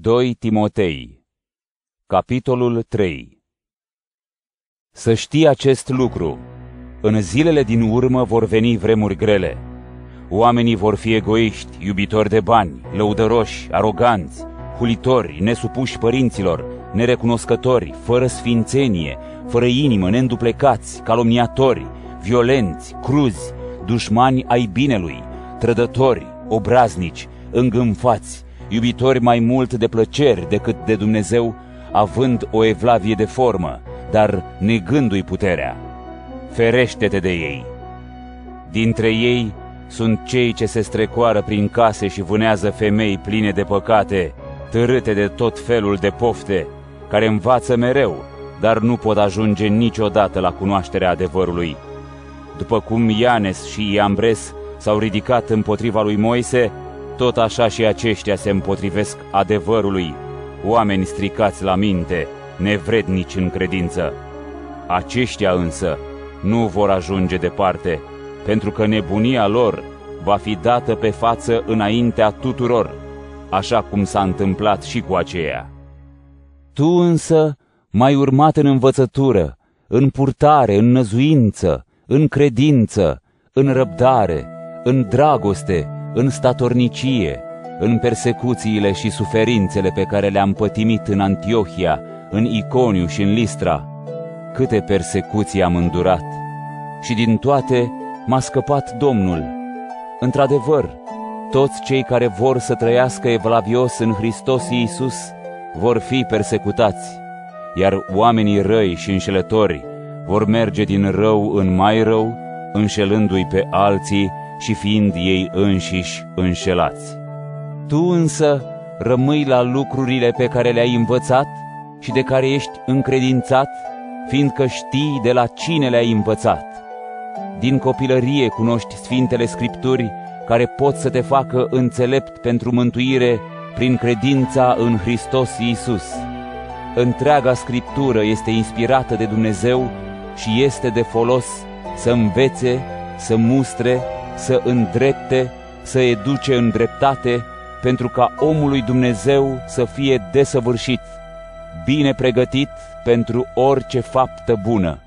2 Timotei Capitolul 3 Să știi acest lucru. În zilele din urmă vor veni vremuri grele. Oamenii vor fi egoiști, iubitori de bani, lăudăroși, aroganți, hulitori, nesupuși părinților, nerecunoscători, fără sfințenie, fără inimă, neînduplecați, calomniatori, violenți, cruzi, dușmani ai binelui, trădători, obraznici, îngânfați, iubitori mai mult de plăceri decât de Dumnezeu, având o evlavie de formă, dar negându-i puterea. Ferește-te de ei! Dintre ei sunt cei ce se strecoară prin case și vânează femei pline de păcate, târâte de tot felul de pofte, care învață mereu, dar nu pot ajunge niciodată la cunoașterea adevărului. După cum Ianes și Iambres s-au ridicat împotriva lui Moise, tot așa și aceștia se împotrivesc adevărului, oameni stricați la minte, nevrednici în credință. Aceștia însă nu vor ajunge departe, pentru că nebunia lor va fi dată pe față înaintea tuturor, așa cum s-a întâmplat și cu aceea. Tu însă mai urmat în învățătură, în purtare, în năzuință, în credință, în răbdare, în dragoste, în statornicie, în persecuțiile și suferințele pe care le-am pătimit în Antiohia, în Iconiu și în Listra. Câte persecuții am îndurat! Și din toate m-a scăpat Domnul. Într-adevăr, toți cei care vor să trăiască evlavios în Hristos Iisus vor fi persecutați, iar oamenii răi și înșelători vor merge din rău în mai rău, înșelându-i pe alții și fiind ei înșiși înșelați. Tu însă rămâi la lucrurile pe care le-ai învățat și de care ești încredințat, fiindcă știi de la cine le-ai învățat. Din copilărie cunoști Sfintele Scripturi care pot să te facă înțelept pentru mântuire prin credința în Hristos Iisus. Întreaga Scriptură este inspirată de Dumnezeu și este de folos să învețe, să mustre, să îndrepte, să educe în dreptate, pentru ca omul lui Dumnezeu să fie desăvârșit, bine pregătit pentru orice faptă bună.